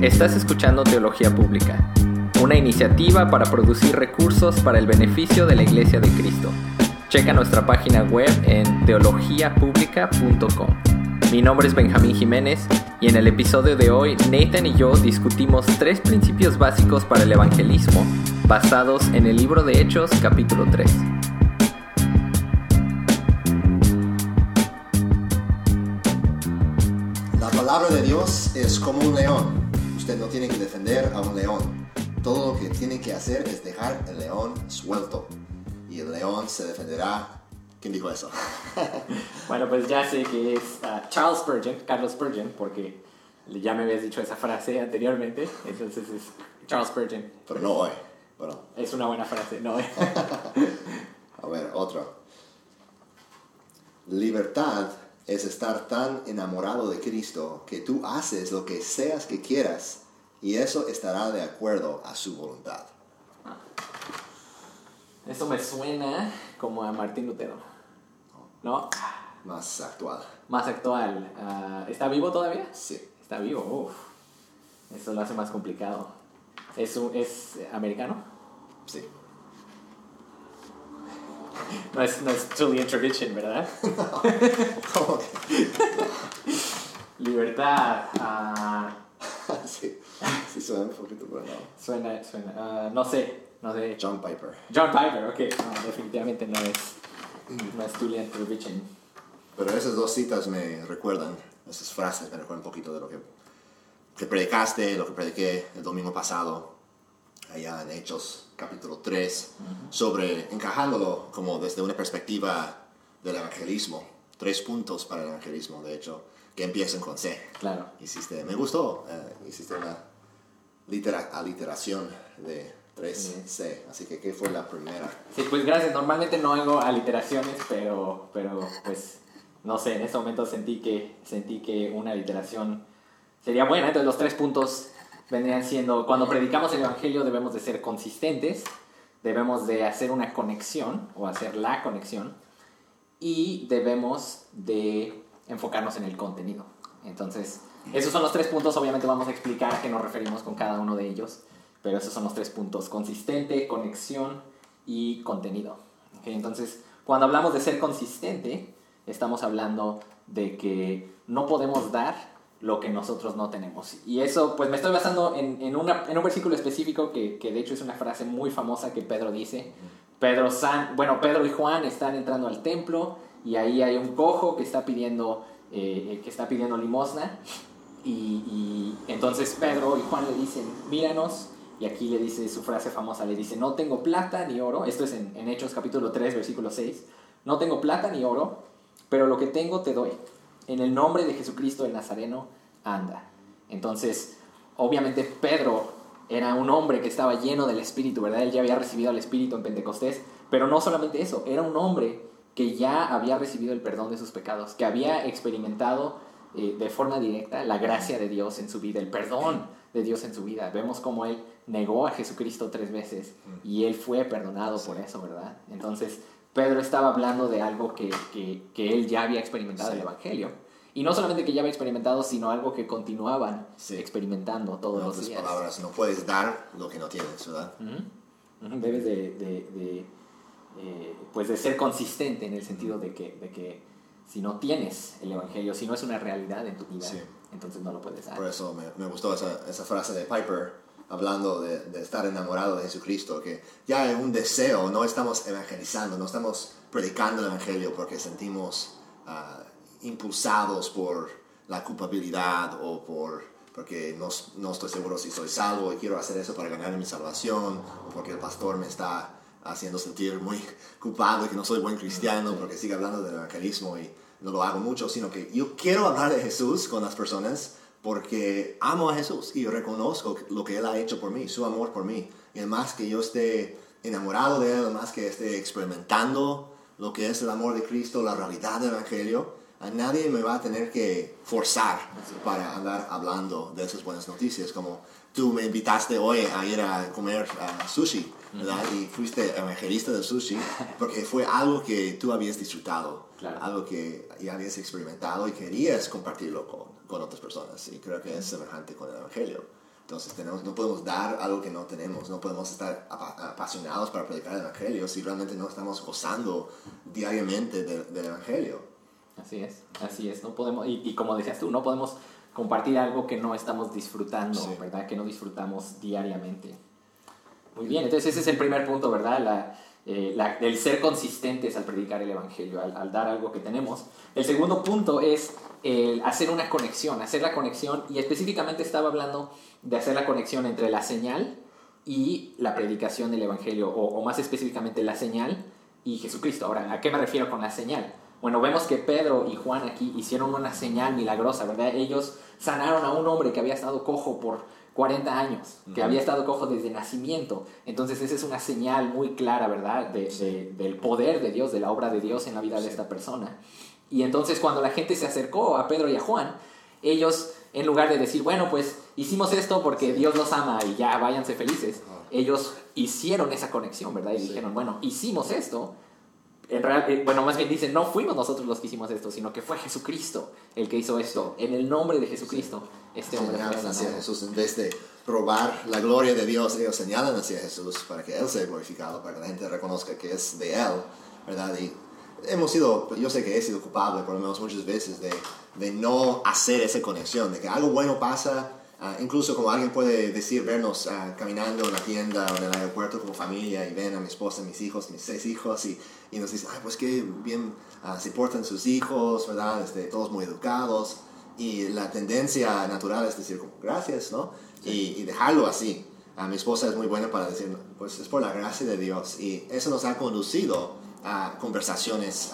Estás escuchando Teología Pública, una iniciativa para producir recursos para el beneficio de la Iglesia de Cristo. Checa nuestra página web en teologiapublica.com. Mi nombre es Benjamín Jiménez y en el episodio de hoy Nathan y yo discutimos tres principios básicos para el evangelismo basados en el libro de Hechos capítulo 3. La palabra de Dios es como un león no tiene que defender a un león. Todo lo que tiene que hacer es dejar el león suelto. Y el león se defenderá. ¿Quién dijo eso? bueno, pues ya sé que es uh, Charles Spurgeon, Carlos Spurgeon, porque ya me habías dicho esa frase anteriormente. Entonces es Charles Spurgeon. Pero no hoy. Bueno. Es una buena frase, no hoy. a ver, otro. Libertad es estar tan enamorado de Cristo que tú haces lo que seas que quieras y eso estará de acuerdo a su voluntad. Eso me suena como a Martín Lutero. ¿No? Más actual. Más actual. Ah, ¿Está vivo todavía? Sí. Está vivo. Uf. Eso lo hace más complicado. ¿Es, ¿Es americano? Sí. No es, no es Julian Tradition, ¿verdad? No. Libertad. Uh... sí, sí suena un poquito, pero no. Suena, suena. Uh, no sé, no sé. John Piper. John Piper, ok. No, definitivamente no es, no es Julian Tradition. Pero esas dos citas me recuerdan, esas frases me recuerdan un poquito de lo que, que predicaste, lo que prediqué el domingo pasado allá en Hechos capítulo 3, sobre encajándolo como desde una perspectiva del evangelismo. Tres puntos para el evangelismo, de hecho, que empiezan con C. Claro. Hiciste, me gustó, eh, hiciste una litera, aliteración de 3C, así que ¿qué fue la primera? Sí, pues gracias. Normalmente no hago aliteraciones, pero, pero pues no sé, en este momento sentí que, sentí que una aliteración sería buena. Entonces los tres puntos vendrían siendo, cuando predicamos el Evangelio debemos de ser consistentes, debemos de hacer una conexión o hacer la conexión y debemos de enfocarnos en el contenido. Entonces, esos son los tres puntos, obviamente vamos a explicar a qué nos referimos con cada uno de ellos, pero esos son los tres puntos, consistente, conexión y contenido. Entonces, cuando hablamos de ser consistente, estamos hablando de que no podemos dar lo que nosotros no tenemos. Y eso, pues me estoy basando en, en, una, en un versículo específico que, que, de hecho es una frase muy famosa que Pedro dice. Pedro, San, bueno, Pedro y Juan están entrando al templo y ahí hay un cojo que está pidiendo, eh, que está pidiendo limosna. Y, y, entonces Pedro y Juan le dicen, míranos. Y aquí le dice su frase famosa, le dice, no tengo plata ni oro. Esto es en, en Hechos capítulo 3, versículo 6. No tengo plata ni oro, pero lo que tengo te doy en el nombre de Jesucristo el Nazareno, anda. Entonces, obviamente Pedro era un hombre que estaba lleno del Espíritu, ¿verdad? Él ya había recibido el Espíritu en Pentecostés, pero no solamente eso, era un hombre que ya había recibido el perdón de sus pecados, que había experimentado eh, de forma directa la gracia de Dios en su vida, el perdón de Dios en su vida. Vemos cómo él negó a Jesucristo tres veces y él fue perdonado por eso, ¿verdad? Entonces, Pedro estaba hablando de algo que, que, él ya había experimentado en el Evangelio. Y no solamente que ya había experimentado, sino algo que continuaban experimentando todos los días. palabras, no puedes dar lo que no tienes, ¿verdad? Debes de, de, eh, pues de ser consistente en el sentido de que, de que si no tienes el Evangelio, si no es una realidad en tu vida, entonces no lo puedes dar. Por eso me, me gustó esa, esa, frase de Piper, hablando de, de, estar enamorado de Jesucristo, que ya hay un deseo, no estamos evangelizando, no estamos predicando el Evangelio porque sentimos uh, impulsados por la culpabilidad o por porque no, no, estoy seguro si soy salvo y quiero hacer eso para ganar mi salvación, o porque el pastor me está haciendo sentir muy culpable que no soy buen cristiano porque sigue hablando del evangelismo y no lo hago mucho, sino que yo quiero hablar de Jesús con las personas porque amo a Jesús y reconozco lo que Él ha hecho por mí, su amor por mí. Y más que yo esté enamorado de Él, más que esté experimentando lo que es el amor de Cristo, la realidad del Evangelio, a nadie me va a tener que forzar para andar hablando de esas buenas noticias, como tú me invitaste hoy a ir a comer sushi, ¿verdad? Y fuiste evangelista del sushi porque fue algo que tú habías disfrutado, algo que ya habías experimentado y querías compartirlo con, con otras personas. Y creo que es semejante con el evangelio. Entonces tenemos, no podemos dar algo que no tenemos, no podemos estar apasionados para predicar el Evangelio si realmente no estamos gozando diariamente del Evangelio. Así es, así es, no podemos, y, como decías tú, no podemos compartir algo que no estamos disfrutando, ¿verdad? Que no disfrutamos diariamente. Muy bien, entonces ese es el primer punto, ¿verdad? La, eh, el ser consistentes al predicar el Evangelio, al, al, dar algo que tenemos. El segundo punto es el hacer una conexión, hacer la conexión, y específicamente estaba hablando de hacer la conexión entre la señal y la predicación del Evangelio, o, más específicamente la señal y Jesucristo. Ahora, ¿a qué me refiero con la señal? Bueno, vemos que Pedro y Juan aquí hicieron una señal milagrosa, ¿verdad? Ellos sanaron a un hombre que había estado cojo por 40 años, que había estado cojo desde nacimiento. Entonces esa es una señal muy clara, ¿verdad? del poder de Dios, de la obra de Dios en la vida de esta persona. Y entonces cuando la gente se acercó a Pedro y a Juan, ellos en lugar de decir, bueno, pues hicimos esto porque Dios los ama y ya váyanse felices, ellos hicieron esa conexión, ¿verdad? Y dijeron, bueno, hicimos esto. En real, eh, bueno, más bien dicen, no fuimos nosotros los que hicimos esto, sino que fue Jesucristo el que hizo esto. En el nombre de Jesucristo, este hombre fue hacia Jesús. En vez de probar la gloria de Dios, ellos señalan hacia Jesús para que Él sea glorificado, para que la gente reconozca que es de Él, ¿verdad? Y hemos sido, yo sé que he sido culpable por lo menos muchas veces de, de no hacer esa conexión, de que algo bueno pasa, ah, incluso como alguien puede decir, vernos uh, caminando en la tienda o en el aeropuerto como familia y ven a mi esposa, mis hijos, mis seis hijos y, y nos dicen, ay, pues qué bien uh, se portan sus hijos, ¿verdad? Este, todos muy educados. Y la tendencia natural es decir, como, gracias, ¿no? Y, y, dejarlo así. A mi esposa es muy buena para decir, pues es por la gracia de Dios. Y eso nos ha conducido a conversaciones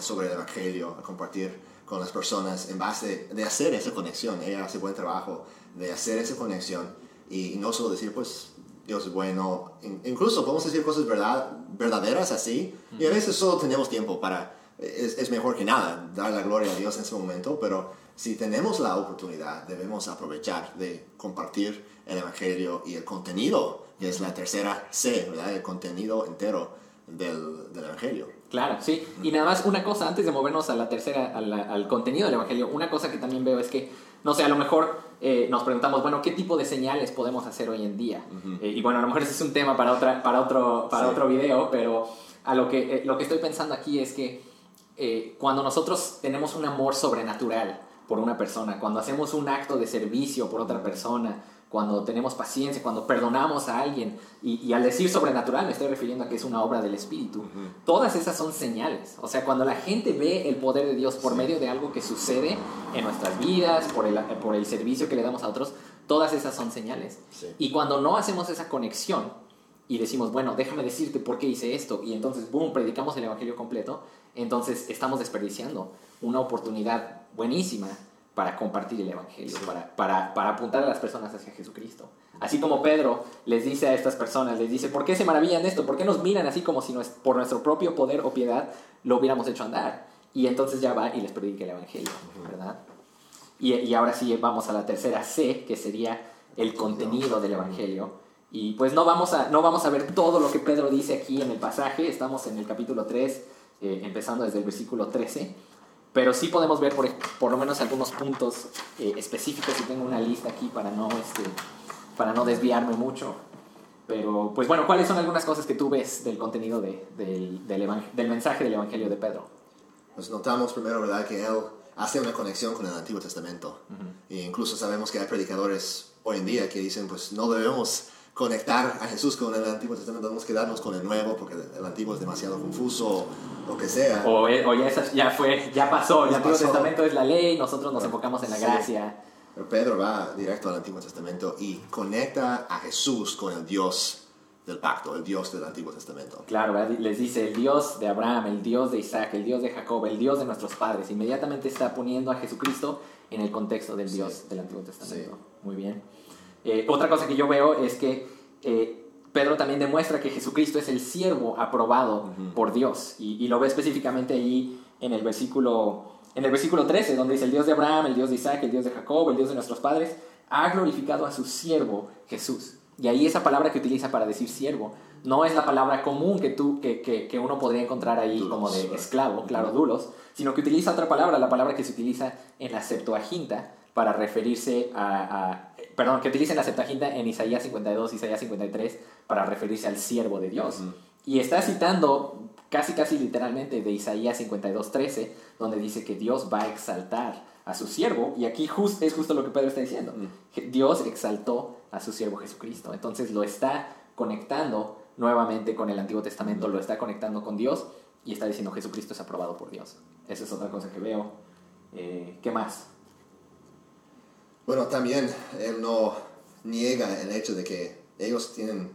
sobre el Evangelio, a compartir con las personas en base de, hacer esa conexión. Ella hace buen trabajo de hacer esa conexión y, no solo decir, pues, Dios es bueno. incluso podemos decir cosas verdad, verdaderas así y a veces solo tenemos tiempo para, es, es, mejor que nada, dar la gloria a Dios en ese momento, pero si tenemos la oportunidad debemos aprovechar de compartir el Evangelio y el contenido, que es la tercera C, ¿verdad? El contenido entero del, del, Evangelio. Claro, sí. Y nada más una cosa, antes de movernos a la tercera, al contenido del Evangelio, una cosa que también veo es que, no sé, a lo mejor eh, nos preguntamos, bueno, ¿qué tipo de señales podemos hacer hoy en día? Eh, y bueno, a lo mejor ese es un tema para, otra, para, otro, para otro video, pero a lo que, eh, lo que estoy pensando aquí es que cuando nosotros tenemos un amor sobrenatural por una persona, cuando hacemos un acto de servicio por otra persona, cuando tenemos paciencia, cuando perdonamos a alguien, y, al decir sobrenatural me estoy refiriendo a que es una obra del Espíritu, todas esas son señales. O sea, cuando la gente ve el poder de Dios por medio de algo que sucede en nuestras vidas, por el, por el servicio que le damos a otros, todas esas son señales. Y cuando no hacemos esa conexión y decimos, bueno, déjame decirte por qué hice esto, y entonces, boom, predicamos el Evangelio completo, entonces estamos desperdiciando una oportunidad buenísima para compartir el Evangelio, para, para, para, apuntar a las personas hacia Jesucristo. Así como Pedro les dice a estas personas, les dice, ¿por qué se maravillan de esto? ¿Por qué nos miran así como si por nuestro propio poder o piedad lo hubiéramos hecho andar? Y entonces ya va y les predica el Evangelio, ¿verdad? Y, y ahora sí vamos a la tercera C, que sería el contenido del Evangelio. Y pues no vamos a, no vamos a ver todo lo que Pedro dice aquí en el pasaje, estamos en el capítulo 3, eh, empezando desde el versículo 13 pero sí podemos ver por, por lo menos algunos puntos eh, específicos y tengo una lista aquí para no, este, para no desviarme mucho. Pero, pues bueno, ¿cuáles son algunas cosas que tú ves del contenido de, del, del, mensaje del Evangelio de Pedro? Pues notamos primero, ¿verdad?, que él hace una conexión con el Antiguo Testamento. E incluso sabemos que hay predicadores hoy en día que dicen, pues no debemos conectar a Jesús con el Antiguo Testamento, debemos quedarnos con el Nuevo porque el Antiguo es demasiado confuso, lo que sea. O, eh, ya, ya, fue, ya pasó, el Antiguo Testamento es la ley, nosotros nos enfocamos en la gracia. Pero Pedro va directo al Antiguo Testamento y conecta a Jesús con el Dios del pacto, el Dios del Antiguo Testamento. Claro, les dice el Dios de Abraham, el Dios de Isaac, el Dios de Jacob, el Dios de nuestros padres. Inmediatamente está poniendo a Jesucristo en el contexto del Dios del Antiguo Testamento. Muy bien. Eh, otra cosa que yo veo es que eh, Pedro también demuestra que Jesucristo es el siervo aprobado por Dios. Y, lo ve específicamente ahí en el versículo En el versículo 13, donde dice, el Dios de Abraham, el Dios de Isaac, el Dios de Jacob, el Dios de nuestros padres, ha glorificado a su siervo Jesús. Y ahí esa palabra que utiliza para decir siervo no es la palabra común que, tú, que, que, que uno podría encontrar ahí Dulos, como de esclavo, claro, dulos, sino que utiliza otra palabra, la palabra que se utiliza en la Septuaginta para referirse a, a- perdón, que utiliza en la Septuaginta en Isaías 52, Isaías 53 para referirse al siervo de Dios. Y está citando casi casi literalmente de Isaías 52, 13, donde dice que Dios va a exaltar a su siervo, y aquí just- es justo lo que Pedro está diciendo. Dios exaltó a su siervo Jesucristo. Entonces lo está conectando nuevamente con el Antiguo Testamento, lo está conectando con Dios y está diciendo Jesucristo es aprobado por Dios. Esa es otra cosa que veo. Eh, ¿Qué más? Bueno, también él no niega el hecho de que ellos tienen,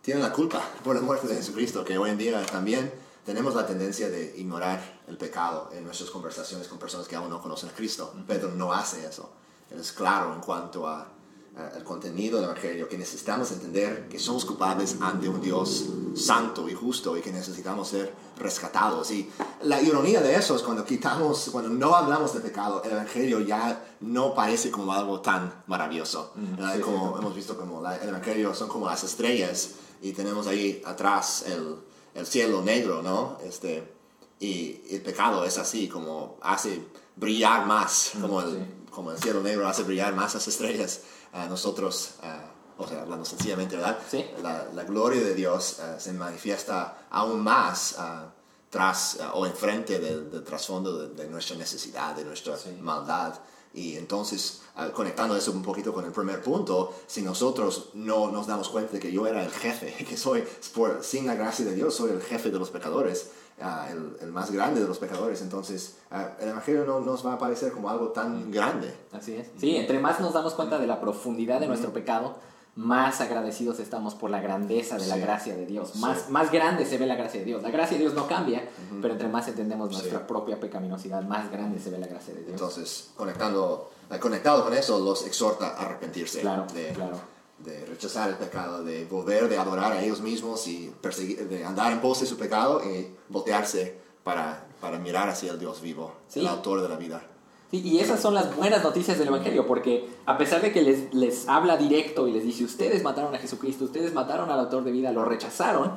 tienen la culpa por la muerte de Jesucristo, que hoy en día también tenemos la tendencia de ignorar el pecado en nuestras conversaciones con personas que aún no conocen a Cristo. Pedro no hace eso. Él es claro en cuanto a, a- al contenido del Evangelio, que necesitamos entender que somos culpables ante un Dios santo y justo y que necesitamos ser rescatados. Y la ironía de eso es cuando quitamos, cuando no hablamos de pecado, el Evangelio ya no parece como algo tan maravilloso. ¿verdad? sí, como hemos visto como la- el Evangelio son como las estrellas y tenemos ahí atrás el, el cielo negro, ¿no? Este, y el pecado es así, como hace brillar más, como el, como el cielo negro hace brillar más las estrellas a nosotros, ah, o sea, hablando sencillamente, ¿verdad? Sí. La, la gloria de Dios ah, se manifiesta aún más ah, tras ah, o enfrente del, del trasfondo de, de nuestra necesidad, de nuestra Sí. maldad. Y entonces, conectando eso un poquito con el primer punto, si nosotros no nos damos cuenta de que yo era el jefe, que soy, por, sin la gracia de Dios, soy el jefe de los pecadores, ah, el, el más grande de los pecadores, entonces ah, el Evangelio no nos va a parecer como algo tan grande. Así es. Sí, entre más nos damos cuenta de la profundidad de nuestro pecado, más agradecidos estamos por la grandeza de la Sí. gracia de Dios. Más, Sí. más grande se ve la gracia de Dios. La gracia de Dios no cambia, pero entre más entendemos Sí. nuestra propia pecaminosidad, más grande se ve la gracia de Dios. Entonces, conectando, conectado con eso, los exhorta a arrepentirse. Claro, de, claro. De rechazar el pecado, de volver de adorar a ellos mismos y perseguir, de andar en pos de su pecado y voltearse para, para mirar hacia el Dios vivo, Sí. el autor de la vida. Sí, y esas son las buenas noticias del Evangelio, porque a pesar de que les, les habla directo y les dice, ustedes mataron a Jesucristo, ustedes mataron al autor de vida, lo rechazaron,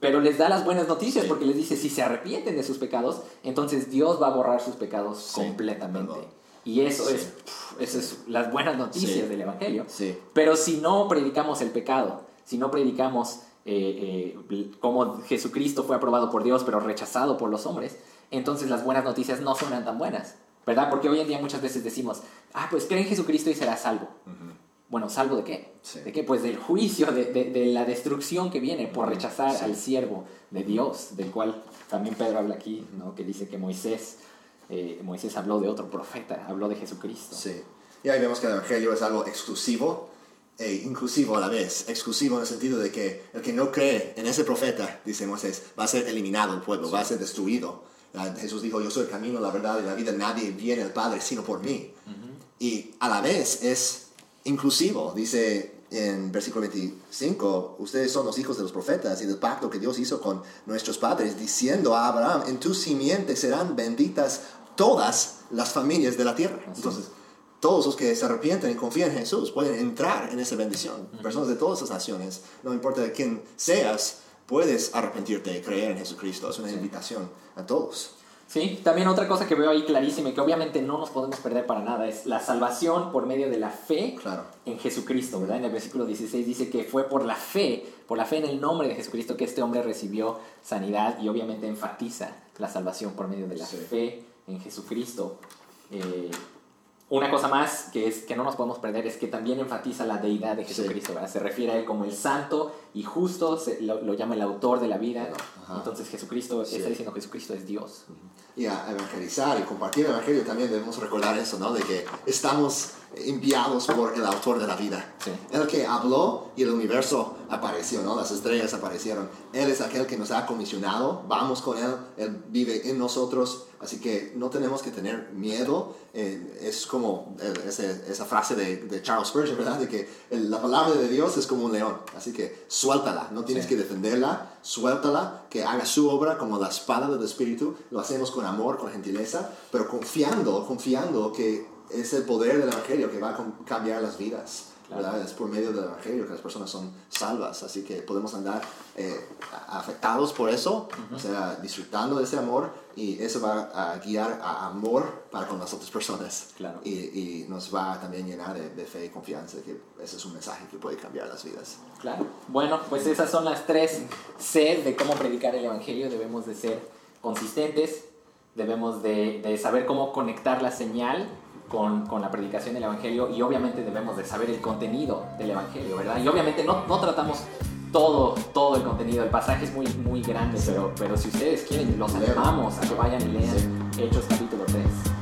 pero les da las buenas noticias porque les dice, si se arrepienten de sus pecados, entonces Dios va a borrar sus pecados Sí, completamente. perdón. Y eso Sí. es, eso es las buenas noticias Sí. del Evangelio. Sí. Pero si no predicamos el pecado, si no predicamos eh, eh, cómo Jesucristo fue aprobado por Dios pero rechazado por los hombres, entonces las buenas noticias no suenan tan buenas, ¿verdad? Porque hoy en día muchas veces decimos, ah, pues cree en Jesucristo y será salvo. Bueno, ¿salvo de qué? Sí. ¿De qué? Pues del juicio, de, de- de la destrucción que viene por rechazar Sí. al siervo de Dios, del cual también Pedro habla aquí, ¿no? que dice que Moisés, eh, Moisés habló de otro profeta, habló de Jesucristo. Sí. Y ahí vemos que el Evangelio es algo exclusivo e inclusivo a la vez. Exclusivo en el sentido de que el que no cree en ese profeta, dice Moisés, va a ser eliminado el pueblo, va a ser destruido. Jesús dijo, yo soy el camino, la verdad y la vida, nadie viene al Padre sino por mí. Y a la vez es inclusivo, dice en versículo 25, ustedes son los hijos de los profetas y del pacto que Dios hizo con nuestros padres, diciendo a Abraham, en tu simiente serán benditas todas las familias de la tierra. Entonces, todos los que se arrepienten y confían en Jesús pueden entrar en esa bendición. Personas de todas las naciones, no importa de quién seas, puedes arrepentirte y creer en Jesucristo. Es una invitación a todos. Sí, también otra cosa que veo ahí clarísima y que obviamente no nos podemos perder para nada es la salvación por medio de la fe Claro. en Jesucristo, ¿verdad? En el versículo 16 dice que fue por la fe, por la fe en el nombre de Jesucristo que este hombre recibió sanidad y obviamente enfatiza la salvación por medio de la Sí. fe en Jesucristo. Eh, una cosa más que, es, que no nos podemos perder es que también enfatiza la deidad de Sí. Jesucristo, ¿verdad? Se refiere a él como el santo y justo, se- lo, lo llama el autor de la vida. Ajá. Entonces Jesucristo, Sí. está diciendo Jesucristo es Dios. y a evangelizar y compartir el evangelio también debemos recordar eso, ¿no? De que estamos enviados por el autor de la vida. Sí. El que habló y el universo apareció, ¿no? Las estrellas aparecieron. Él es aquel que nos ha comisionado, vamos con Él, Él vive en nosotros, así que no tenemos que tener miedo. Eh, es como eh, ese- esa frase de, de Charles Spurgeon, ¿verdad? De que el- la palabra de Dios es como un león, así que suéltala, no tienes Sí. que defenderla, suéltala, que haga su obra como la espada del Espíritu, lo hacemos con amor, con gentileza, pero confiando, confiando que es el poder del Evangelio que va a cambiar las vidas. Es por medio del Evangelio que las personas son salvas, así que podemos andar eh, afectados por eso, o sea, disfrutando de ese amor y eso va a guiar a amor para con las otras personas. Claro. Y, y nos va a también llenar de, de fe y confianza, que ese es un mensaje que puede cambiar las vidas. Claro. Bueno, pues esas son las tres Cs de cómo predicar el Evangelio. Debemos de ser consistentes, debemos de, de saber cómo conectar la señal con, con la predicación del Evangelio y obviamente debemos de saber el contenido del Evangelio, ¿verdad? Y obviamente no, no tratamos todo, todo el contenido, el pasaje es muy, muy grande, pero, pero si ustedes quieren, los animamos a que vayan y lean Hechos capítulo 3.